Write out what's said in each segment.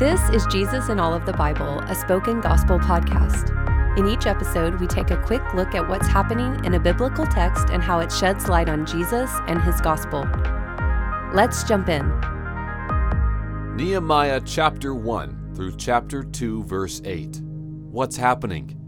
This is Jesus in All of the Bible, a spoken gospel podcast. In each episode, we take a quick look at what's happening in a biblical text and how it sheds light on Jesus and his gospel. Let's jump in. Nehemiah chapter 1 through chapter 2, verse 8. What's happening?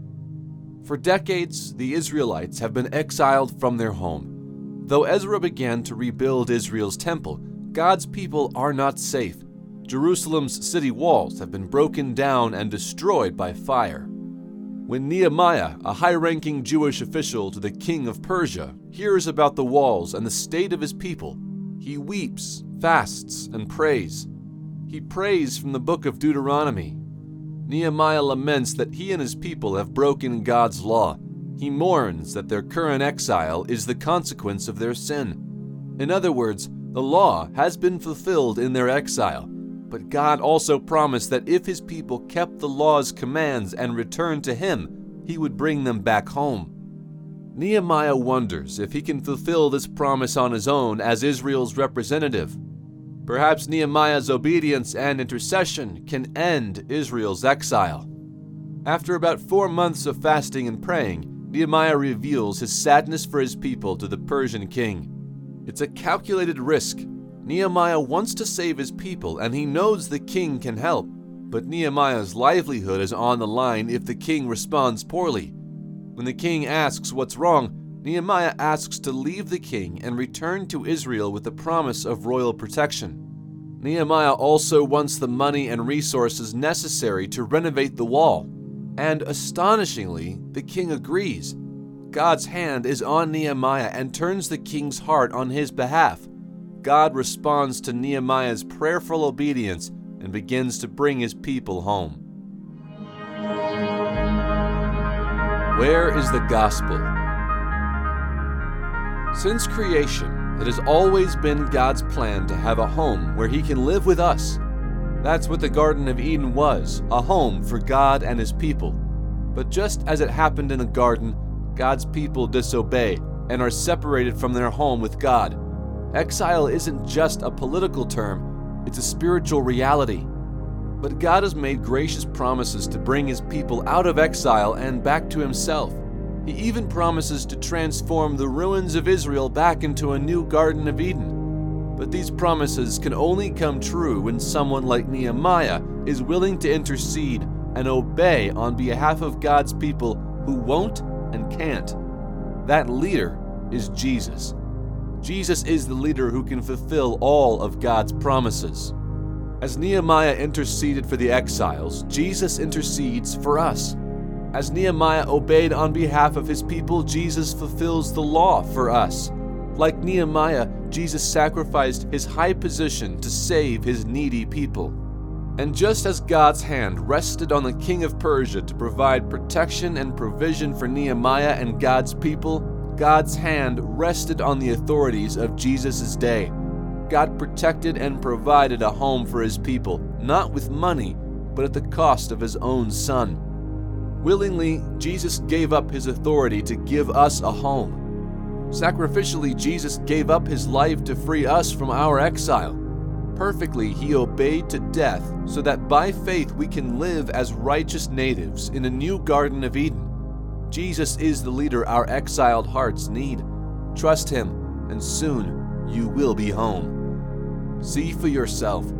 For decades, the Israelites have been exiled from their home. Though Ezra began to rebuild Israel's temple, God's people are not safe. Jerusalem's city walls have been broken down and destroyed by fire. When Nehemiah, a high ranking Jewish official to the king of Persia, hears about the walls and the state of his people, he weeps, fasts, and prays. He prays from the book of Deuteronomy. Nehemiah laments that he and his people have broken God's law. He mourns that their current exile is the consequence of their sin. In other words, the law has been fulfilled in their exile, but God also promised that if his people kept the law's commands and returned to him, he would bring them back home. Nehemiah wonders if he can fulfill this promise on his own as Israel's representative. Perhaps Nehemiah's obedience and intercession can end Israel's exile. After about four months of fasting and praying, Nehemiah reveals his sadness for his people to the Persian king. It's a calculated risk. Nehemiah wants to save his people, and he knows the king can help. But Nehemiah's livelihood is on the line if the king responds poorly. When the king asks what's wrong, Nehemiah asks to leave the king and return to Israel with the promise of royal protection. Nehemiah also wants the money and resources necessary to renovate the wall. And astonishingly, the king agrees. God's hand is on Nehemiah and turns the king's heart on his behalf. God responds to Nehemiah's prayerful obedience and begins to bring his people home. Where is the gospel? Since creation, it has always been God's plan to have a home where He can live with us. That's what the Garden of Eden was a home for God and His people. But just as it happened in the garden, God's people disobey and are separated from their home with God. Exile isn't just a political term, it's a spiritual reality. But God has made gracious promises to bring His people out of exile and back to Himself. He even promises to transform the ruins of Israel back into a new Garden of Eden. But these promises can only come true when someone like Nehemiah is willing to intercede and obey on behalf of God's people who won't and can't. That leader is Jesus. Jesus is the leader who can fulfill all of God's promises. As Nehemiah interceded for the exiles, Jesus intercedes for us. As Nehemiah obeyed on behalf of his people, Jesus fulfills the law for us. Like Nehemiah, Jesus sacrificed his high position to save his needy people. And just as God's hand rested on the king of Persia to provide protection and provision for Nehemiah and God's people, God's hand rested on the authorities of Jesus' day. God protected and provided a home for his people, not with money, but at the cost of his own son. Willingly, Jesus gave up his authority to give us a home. Sacrificially, Jesus gave up his life to free us from our exile. Perfectly, he obeyed to death so that by faith we can live as righteous natives in a new Garden of Eden. Jesus is the leader our exiled hearts need. Trust him, and soon you will be home. See for yourself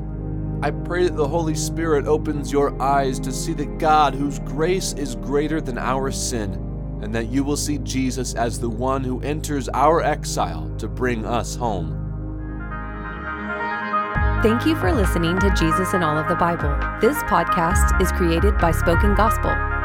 I pray that the Holy Spirit opens your eyes to see that God, whose grace is greater than our sin, and that you will see Jesus as the one who enters our exile to bring us home. Thank you for listening to Jesus in All of the Bible. This podcast is created by Spoken Gospel.